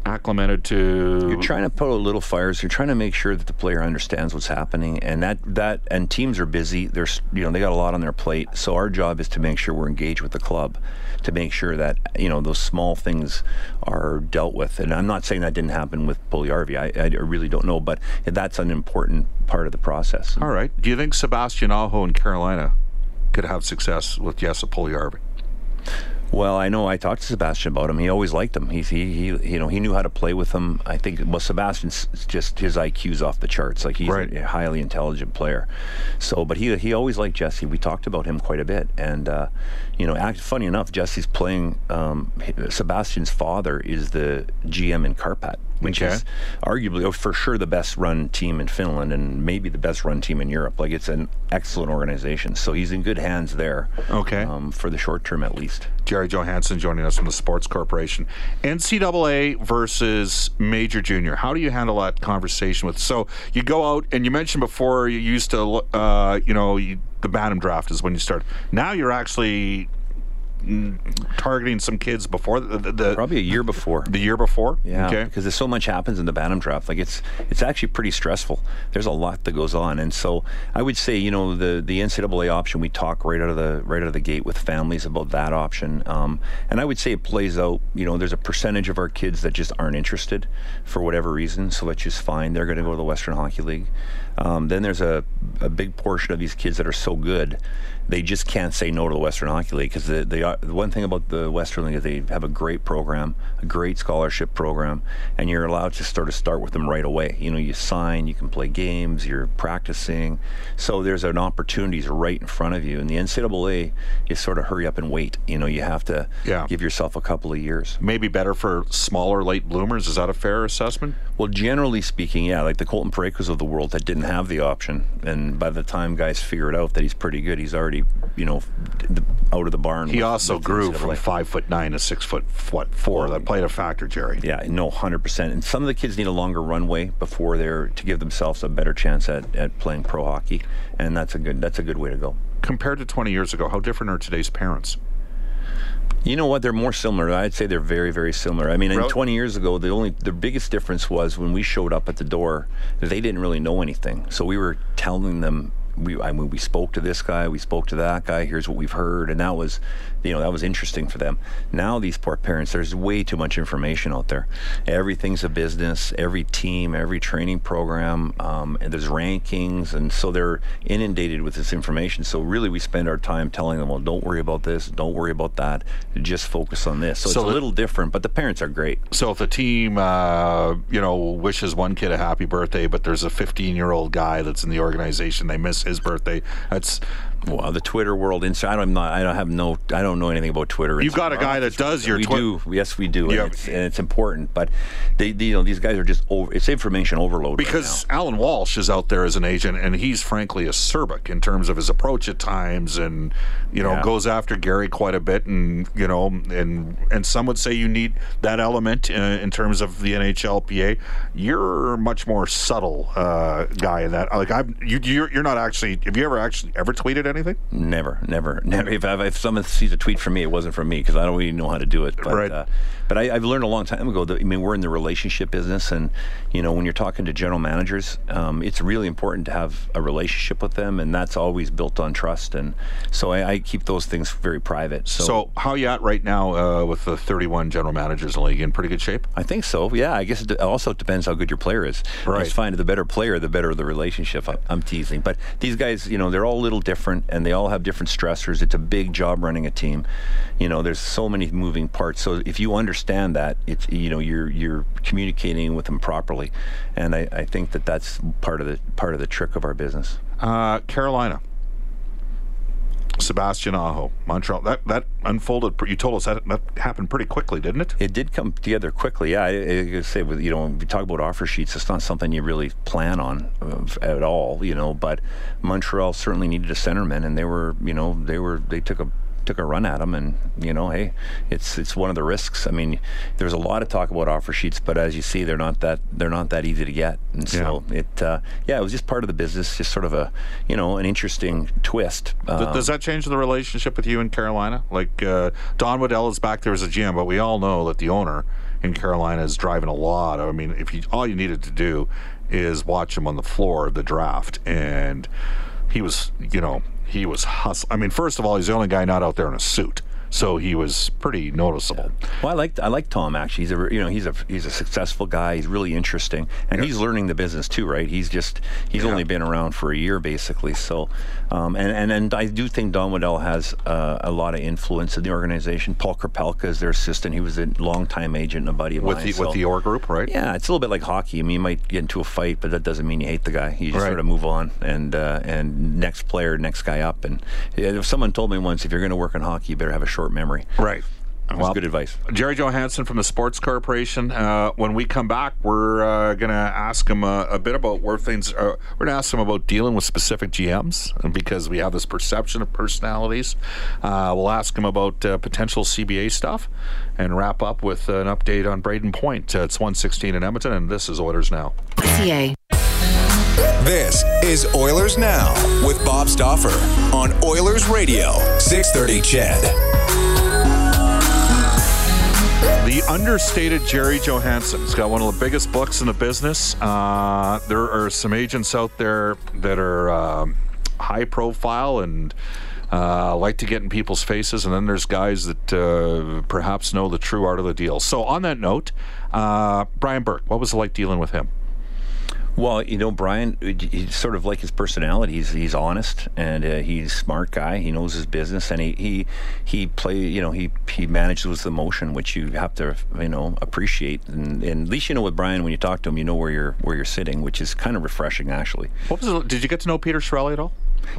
acclimated to. You're trying to put out little fires. You're trying to make sure that the player understands what's happening, and that that and teams are busy. There's you know they got a lot on their plate. So our job is to make sure we're engaged with the club, to make sure that you know those small things are dealt with. And I'm not saying that didn't happen with Puljujärvi. I, I really don't know, but that's an important part of the process. All right. Do you think Sebastian Aho in Carolina could have success with Jesse Puljujärvi? Well, I know I talked to Sebastian about him. He always liked him. He, he, he you know, he knew how to play with him. I think, well, Sebastian's just his IQ's off the charts. Like he's Right. a highly intelligent player. So, but he, he always liked Jesse. We talked about him quite a bit. And, uh, you know, act, funny enough, Jesse's playing. Um, Sebastian's father is the GM in Karpat, which Okay. is arguably, oh, for sure, the best run team in Finland and maybe the best run team in Europe. Like it's an excellent organization. So he's in good hands there. Okay. Um, for the short term, at least. Gerry Johannson joining us from the Sports Corporation. NCAA versus Major Junior. How do you handle that conversation with? So you go out and you mentioned before you used to, uh, you know, you, the Bantam draft is when you start. Now you're actually targeting some kids before the, the, the Probably a year before. the year before. Yeah, Okay. because there's so much happens in the Bantam draft. Like it's it's actually pretty stressful. There's a lot that goes on, and so I would say you know the the NCAA option we talk right out of the right out of the gate with families about that option, um, and I would say it plays out. You know, there's a percentage of our kids that just aren't interested for whatever reason, so that's just fine. They're going to go to the Western Hockey League. Um, then there's a, a big portion of these kids that are so good they just can't say no to the Western Hockey League because the, the, the one thing about the Western League is they have a great program, a great scholarship program, and you're allowed to sort of start with them right away. You know, you sign, you can play games, you're practicing, so there's an opportunities right in front of you. And the NCAA is sort of hurry up and wait. You know, you have to Yeah. give yourself a couple of years. Maybe better for smaller late bloomers. Is that a fair assessment? Well, generally speaking, yeah, like the Colton Paraykos of the world that didn't have the option, and by the time guys figured out that he's pretty good, he's already, you know, out of the barn. He with- also with grew from five foot nine to six foot what four. That played a factor, Gerry. Yeah, no, hundred percent. And some of the kids need a longer runway before they're to give themselves a better chance at, at playing pro hockey, and that's a good that's a good way to go. Compared to 20 years ago, how different are today's parents? You know what? They're more similar. I'd say they're very, very similar. I mean, in 20 years ago, the only the biggest difference was when we showed up at the door, they didn't really know anything. So we were telling them. We, I mean, we spoke to this guy, we spoke to that guy. Here's what we've heard, and that was, you know, that was interesting for them. Now these poor parents, there's way too much information out there. Everything's a business. Every team, every training program, um, and there's rankings, and so they're inundated with this information. So really, we spend our time telling them, well, don't worry about this, don't worry about that, just focus on this. So, So it's a little different, but the parents are great. So if a team, uh, you know, wishes one kid a happy birthday, but there's a 15 year old guy that's in the organization, they miss his birthday. That's Well, the Twitter world, inside. I don't, I'm not, I don't have no, I don't know anything about Twitter. You've got a guy that does your we Twi- do, yes, we do, Yeah. and, it's, and it's important. But they, they, you know, these guys are just over. It's information overload. right because Alan Walsh is out there as an agent, and he's frankly acerbic in terms of his approach at times, and you know Yeah. goes after Gary quite a bit, and you know, and and some would say you need that element uh, in terms of the NHLPA. You're a much more subtle uh, guy in that. Like I'm, you, you're, you're not actually. Have you ever actually ever tweeted anything? Never, never, never. If, if, if someone sees a tweet from me, it wasn't from me because I don't really know how to do it. But, Right. Uh, but I, I've learned a long time ago that I mean we're in the relationship business, and you know when you're talking to general managers, um, it's really important to have a relationship with them, and that's always built on trust. And so I, I keep those things very private. So, So how you at right now uh, with the 31 general managers in the league? In pretty good shape. I think so. Yeah, I guess it also depends how good your player is. Right. I just find the better player, the better the relationship. I'm teasing, but these guys, you know, they're all a little different, and they all have different stressors. It's a big job running a team. You know, there's so many moving parts. So if you understand that, it's you know you're you're communicating with them properly, and I, I think that that's part of the part of the trick of our business. Uh, Carolina. Sebastian Aho, Montreal. That that unfolded. You told us that that happened pretty quickly, didn't it? It did come together quickly. Yeah, I, I say you know we talk about offer sheets, it's not something you really plan on at all. You know, but Montreal certainly needed a centerman, and they were you know they were they took a took a run at him, and you know hey, it's it's one of the risks. I mean, there's a lot of talk about offer sheets, but as you see, they're not that they're not that easy to get, and so it uh, yeah, it was just part of the business, just sort of a you know an interesting twist. Um, Does that change the relationship with you in Carolina? Like uh, Don Waddell is back there as a GM, but we all know that the owner in Carolina is driving a lot. I mean, if you all you needed to do is watch him on the floor of the draft, and he was, you know, he was hustling. I mean, first of all, he's the only guy not out there in a suit, so he was pretty noticeable. Well, I like I like Tom actually. He's a you know he's a he's a successful guy. He's really interesting, and he's learning the business too, right? He's just he's only been around for a year basically. So, um, and and and I do think Don Waddell has uh, a lot of influence in the organization. Paul Krepelka is their assistant. He was a longtime agent and a buddy of With mine. the so- with the OR group, right? yeah, it's a little bit like hockey. I mean, you might get into a fight, but that doesn't mean you hate the guy. You just Right. sort of move on, and uh, and next player, next guy up. And if someone told me once, if you're going to work in hockey, you better have a short memory. Right. That was good advice. Gerry Johannson from the Sports Corporation. Uh, when we come back, we're uh, going to ask him uh, a bit about where things. Uh, we're going to ask him about dealing with specific GMs because we have this perception of personalities. Uh, we'll ask him about uh, potential CBA stuff and wrap up with an update on Brayden Point. Uh, it's 116 in Edmonton, and this is Oilers Now. CA. This is Oilers Now with Bob Stauffer on Oilers Radio, 630 CHED. The understated Gerry Johannson. He's got one of the biggest books in the business. Uh, there are some agents out there that are um, high profile and uh, like to get in people's faces, and then there's guys that uh, perhaps know the true art of the deal. So, on that note, uh, Brian Burke, what was it like dealing with him? Well, you know, Brian, he's sort of like his personality. He's he's honest and uh, he's a smart guy. He knows his business and he he he play. You know, he he manages with emotion, which you have to you know appreciate. And, and, at least you know with Brian, when you talk to him, you know where you're where you're sitting, which is kind of refreshing, actually. What was did you get to know Peter Chiarelli at all?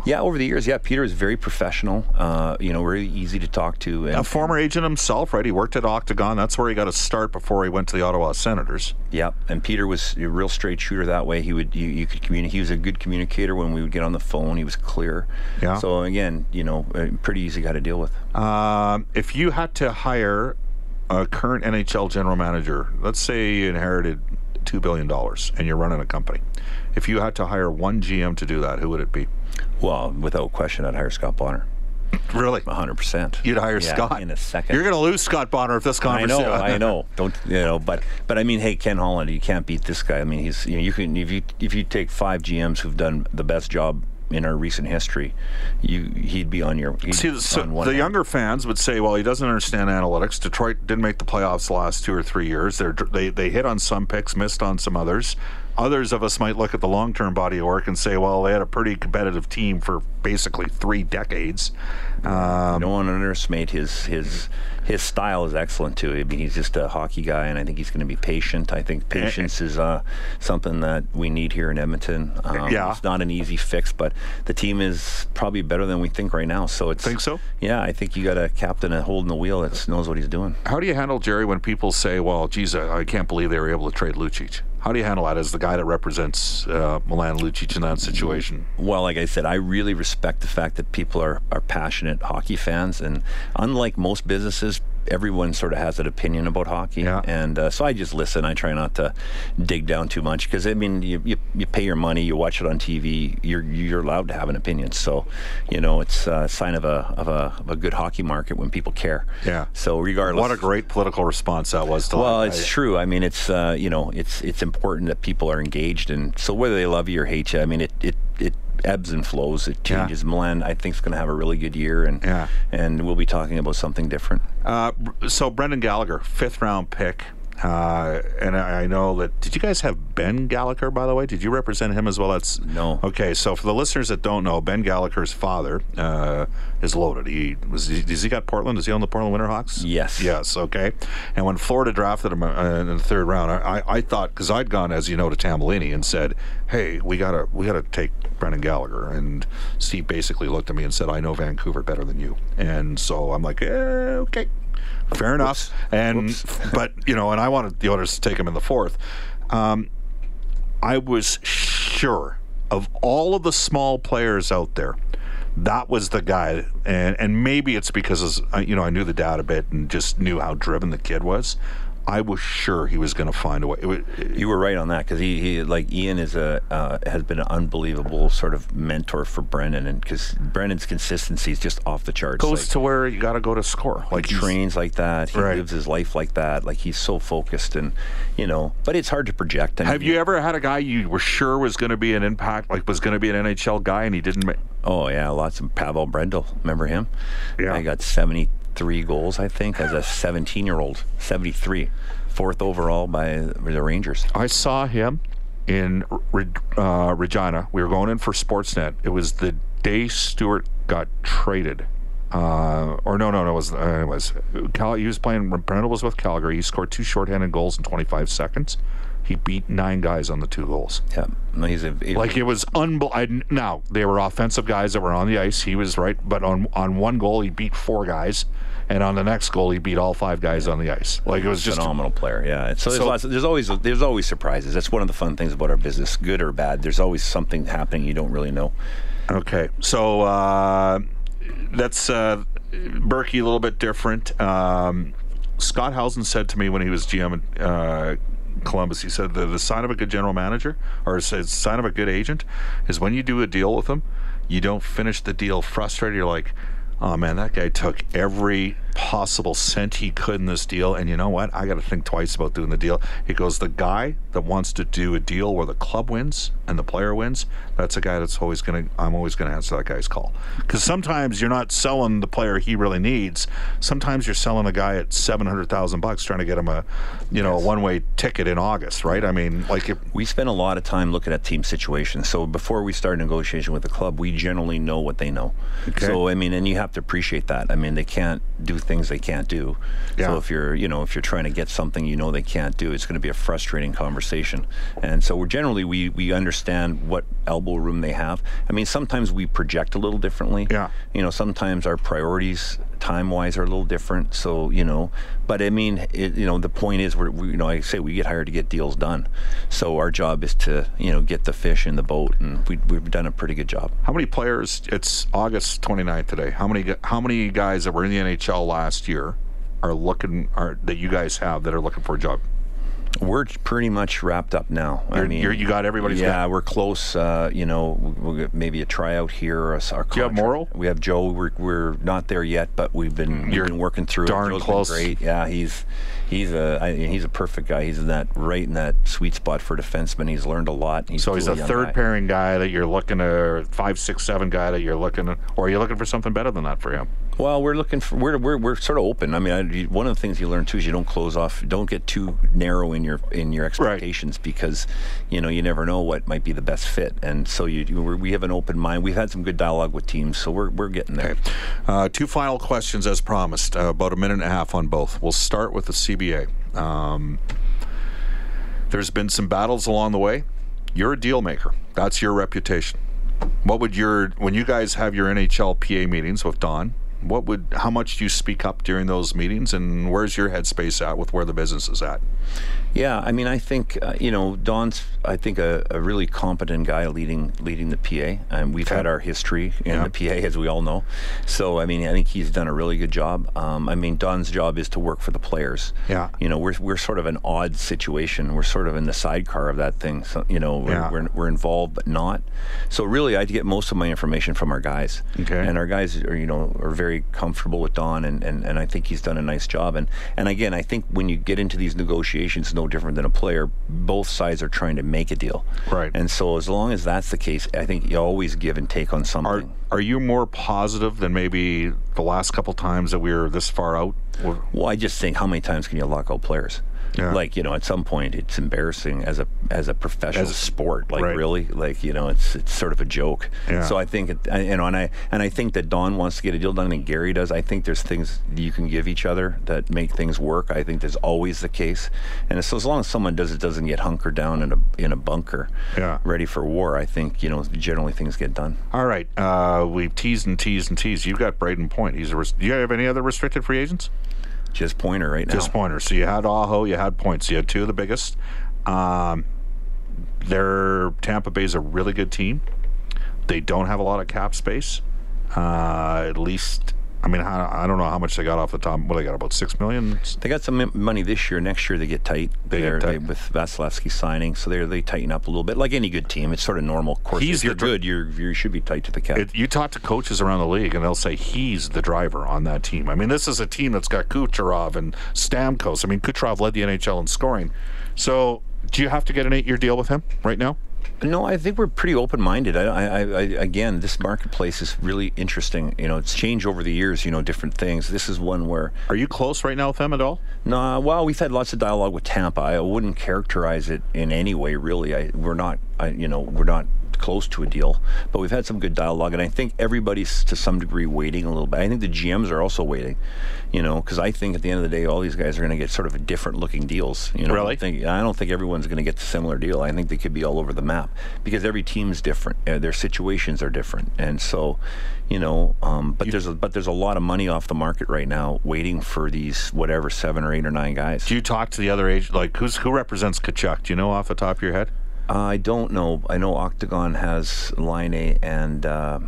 Yeah, over the years, yeah, Peter is very professional. Uh, you know, very easy to talk to. And, a former agent himself, right? He worked at Octagon. That's where he got a start before he went to the Ottawa Senators. Yeah, and Peter was a real straight shooter that way. He would you, you could communicate. He was a good communicator when we would get on the phone. He was clear. Yeah. So again, you know, pretty easy guy to deal with. Um, if you had to hire a current NHL general manager, let's say you inherited two billion dollars and you're running a company. If you had to hire one GM to do that, who would it be? Well, without question, I'd hire Scott Bonner. Really? 100%. You'd hire yeah, Scott in a second. You're going to lose Scott Bonner if this conversation. I know, I know. Don't you know? But but I mean, hey, Ken Holland, you can't beat this guy. I mean, he's you know, you can if you if you take five GMs who've done the best job in our recent history, you he'd be on your. See, so the hand. younger fans would say, "Well, he doesn't understand analytics." Detroit didn't make the playoffs the last two or three years. They're, they they hit on some picks, missed on some others. Others of us might look at the long term body of work and say, well, they had a pretty competitive team for basically three decades. Um, want to underestimate his his his style is excellent too. I mean, he's just a hockey guy, and I think he's going to be patient. I think patience is uh, something that we need here in Edmonton. Um, yeah, it's not an easy fix, but the team is probably better than we think right now. So it's think so. Yeah, I think you got a captain holding the wheel that knows what he's doing. How do you handle Gerry when people say, "Well, geez, I can't believe they were able to trade Lucic"? How do you handle that as the guy that represents uh, Milan Lucic in that situation? Well, like I said, I really respect the fact that people are, are passionate hockey fans. And unlike most businesses, everyone sort of has an opinion about hockey, yeah. and uh, so I just listen. I try not to dig down too much because I mean, you, you, you pay your money, you watch it on TV, you're you're allowed to have an opinion. So, you know, it's a sign of a of a, of a good hockey market when people care. Yeah. So regardless, what a great political response that was. To well, it's I, true. I mean, it's uh, you know, it's it's important that people are engaged, and so whether they love you or hate you, I mean, it it it ebbs and flows. It changes. Yeah. Milan, I think, is going to have a really good year, and yeah. and we'll be talking about something different. Uh, so Brendan Gallagher, fifth round pick. Uh, and I know that. Did you guys have Ben Gallagher, by the way? Did you represent him as well? That's no. Okay, so for the listeners that don't know, Ben Gallagher's father uh, is loaded. He was. Does he got Portland? Does he own the Portland Winterhawks? Yes. Yes. Okay. And when Florida drafted him uh, in the third round, I, I thought because I'd gone, as you know, to Tambellini and said, "Hey, we gotta we gotta take Brendan Gallagher." And Steve basically looked at me and said, "I know Vancouver better than you." And so I'm like, eh, "Okay." Fair enough. Whoops. And but you know, and I wanted the Oilers to take him in the fourth. Um, I was sure of all of the small players out there, that was the guy. And and maybe it's because you know I knew the dad a bit and just knew how driven the kid was. I was sure he was going to find a way. Was, you were right on that because he, he, like Ian is a uh, has been an unbelievable sort of mentor for Brendan, and because Brendan's consistency is just off the charts. Goes like, to where you got to go to score. Like he trains like that. He right. lives his life like that. Like he's so focused, and you know. But it's hard to project. I mean, Have you ever had a guy you were sure was going to be an impact, like was going to be an NHL guy, and he didn't? Make- oh yeah, lots of Pavel Brendl. Remember him? Yeah, I got seventy three goals, I think, as a 17 year old. 73. Fourth overall by the Rangers. I saw him in uh, Regina. We were going in for Sportsnet. It was the day Stewart got traded. Uh, or no, no, no, it was, uh, it was Cal, he was playing, Brendl was with Calgary. He scored two shorthanded goals in 25 seconds he beat nine guys on the two goals. Yeah, he's, a, he's like it was unbelievable. Now they were offensive guys that were on the ice. He was right, but on on one goal he beat four guys, and on the next goal he beat all five guys yeah. on the ice. Like it was just phenomenal player. Yeah, so, there's, so lots, there's always there's always surprises. That's one of the fun things about our business, good or bad. There's always something happening you don't really know. Okay, so uh, that's uh, Berkey a little bit different. Um, Scott Howson said to me when he was GM. Uh, Columbus. He said the, the sign of a good general manager or sign of a good agent is when you do a deal with them, you don't finish the deal frustrated. You're like, oh man, that guy took every possible cent he could in this deal. And you know what? I got to think twice about doing the deal. He goes, the guy that wants to do a deal where the club wins and the player wins, that's a guy that's always going to, I'm always going to answer that guy's call. Because sometimes you're not selling the player he really needs. Sometimes you're selling a guy at 700,000 bucks trying to get him a, you know, a one way ticket in August, right? I mean, like, if, We spend a lot of time looking at team situations. So before we start a negotiation with the club, we generally know what they know. Okay. So I mean, and you have to appreciate that. I mean, they can't do things they can't do. Yeah. So if you're, you know, if you're trying to get something you know they can't do, it's going to be a frustrating conversation. And so we're generally we we understand what elbow room they have. I mean, sometimes we project a little differently. Yeah. You know, sometimes our priorities time wise are a little different. So you know, but I mean, it, you know, the point is, we're we, you know, I say we get hired to get deals done. So our job is to you know get the fish in the boat, and we, we've done a pretty good job. How many players? It's August 29th today. How many? How many guys that were in the NHL last year are looking? Are that you guys have that are looking for a job? We're pretty much wrapped up now. You're- mean, you're- you got everybody's Yeah, got- we're close. Uh, you know, we'll get maybe a tryout here. Or a, our Do you have. Morrow? We have Joe. We're, we're not there yet, but we've been we've been working through. darn it. Joe's close. Great. Yeah, he's he's a I, he's a perfect guy. He's in that right in that sweet spot for defenseman. He's learned a lot. He's So he's a third guy. pairing guy that you're looking to five, six, seven guy that you're looking, to, or are you looking for something better than that for him? Well, we're looking for we're we're, we're sort of open. I mean, I, one of the things you learn too is you don't close off, don't get too narrow in your in your expectations because you know you never know what might be the best fit. And so you, you we're- we have an open mind. We've had some good dialogue with teams, so we're we're getting there. Uh, two final questions as promised. Uh, about a minute and a half on both. We'll start with the CBA. Um, there's been some battles along the way. You're a deal maker. That's your reputation. What would your when you guys have your NHLPA meetings with Don? What would how much do you speak up during those meetings, and where's your headspace at with where the business is at? Yeah, I mean, I think uh, you know Don's. I think a, a really competent guy leading leading the PA, and we've had our history in Yeah. the PA, as we all know. So, I mean, I think he's done a really good job. Um, I mean, Don's job is to work for the players. Yeah. You know, we're we're sort of an odd situation. We're sort of in the sidecar of that thing. So, you know, we're, Yeah. we're we're involved but not. So, really, I get most of my information from our guys. Okay. And our guys are you know are very comfortable with Don, and, and, and I think he's done a nice job. And and again, I think when you get into these negotiations, no different than a player, both sides are trying to make a deal. Right. And so as long as that's the case, I think you always give and take on something. Are are you more positive than maybe the last couple times that we were this far out? Or- Well, I just think how many times can you lock out players? Yeah. Like you know, at some point, it's embarrassing as a as a professional As a- sport. Like right. really, like you know, it's it's sort of a joke. Yeah. So I think it, I- you know, and I and I think that Don wants to get a deal done, and Gary does. I think there's things you can give each other that make things work. I think there's always the case, and so as long as someone does it doesn't get hunkered down in a in a bunker, Yeah. ready for war, I think you know generally things get done. All right, uh, we've teased and teased and teased. You've got Brayden Point. He's a. Res- do you have any other restricted free agents? Just pointer right now. Just Pointer. So you had Aho, you had Points. You had two of the biggest. Um, their Tampa Bay's a really good team. They don't have a lot of cap space. Uh, at least, I mean, I, I don't know how much they got off the top. What they got about six million. They got some money this year. Next year they get tight. They get tight. with Vasilevskiy signing, so they they tighten up a little bit. Like any good team, it's sort of normal. Of course, He's if you're good, you're you should be tight to the cap. It, you talk to coaches around the league, and they'll say he's the driver on that team. I mean, this is a team that's got Kucherov and Stamkos. I mean, Kucherov led the NHL in scoring. So, do you have to get an eight-year deal with him right now? No, I think we're pretty open-minded. I, I, I, again, this marketplace is really interesting. You know, it's changed over the years. You know, different things. This is one where. Are you close right now with them at all? No, well, we've had lots of dialogue with Tampa. I wouldn't characterize it in any way, really. I, we're not, I, you know, we're not close to a deal, but we've had some good dialogue, and I think everybody's to some degree waiting a little bit. I think the GMs are also waiting, you know, because I think at the end of the day, all these guys are going to get sort of different looking deals. You know, I Really? don't think, I don't think everyone's going to get the similar deal. I think they could be all over the map because every team's different. Uh, their situations are different, and so, you know, um, but there's a, but there's a lot of money off the market right now, waiting for these whatever seven or eight or nine guys. Do you talk to the other age? Like, who's who represents Tkachuk? Do you know off the top of your head? I don't know. I know Octagon has Laine and uh,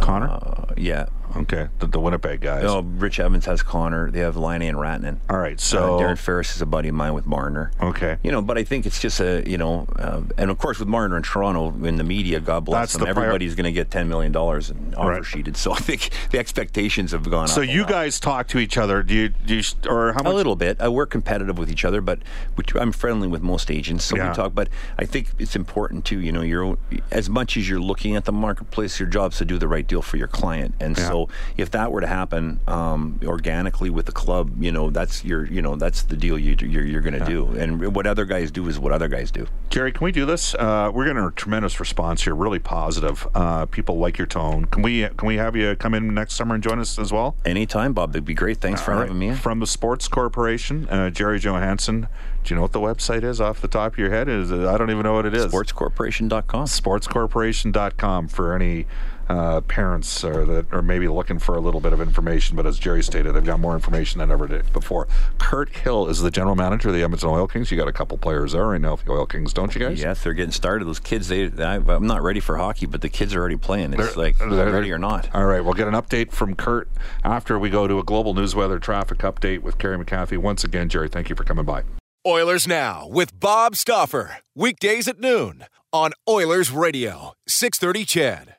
Connor? Uh, yeah. Okay, the, the Winnipeg guys. No, Rich Evans has Connor. They have Laine and Ratnan. All right, so uh, Darren Ferris is a buddy of mine with Marner. Okay, you know, but I think it's just a you know, uh, and of course with Marner in Toronto in the media, God bless That's them. the Everybody's going to get ten million dollars and offer Right. sheeted. So I think the expectations have gone so you guys talk to each other. Do you? Do you? Or how much? A little bit. Uh, we're competitive with each other, but which I'm friendly with most agents, so Yeah. we talk. But I think it's important too. You know, you're as much as you're looking at the marketplace, your job's to do the right deal for your client. And Yeah. so, if that were to happen um, organically with the club, you know, that's your, you know, that's the deal you, you're you're going to do. And what other guys do is what other guys do. Gerry, can we do this? Uh, we're getting a tremendous response here, really positive. Uh, people like your tone. Can we? Can we have you come in next summer and join us as well? Anytime, Bob. That'd be great. Thanks for All right. having me. From the Sports Corporation, uh, Gerry Johannson. Do you know what the website is off the top of your head? Is I don't even know what it is. Sportscorporation.com. Sportscorporation.com for any uh, parents or that are maybe looking for a little bit of information. But as Gerry stated, they've got more information than ever did before. Kirt Hill is the general manager of the Edmonton Oil Kings. You got a couple players there right now for the Oil Kings, don't you guys? Yes, they're getting started. Those kids, they, I, I'm not ready for hockey, but the kids are already playing. It's They're- like they're- ready or not. All right, we'll get an update from Kurt after we go to a global news weather traffic update with Kerry McCarthy. Once again, Gerry, thank you for coming by. Oilers Now with Bob Stauffer. Weekdays at noon on Oilers Radio, 630 CHED.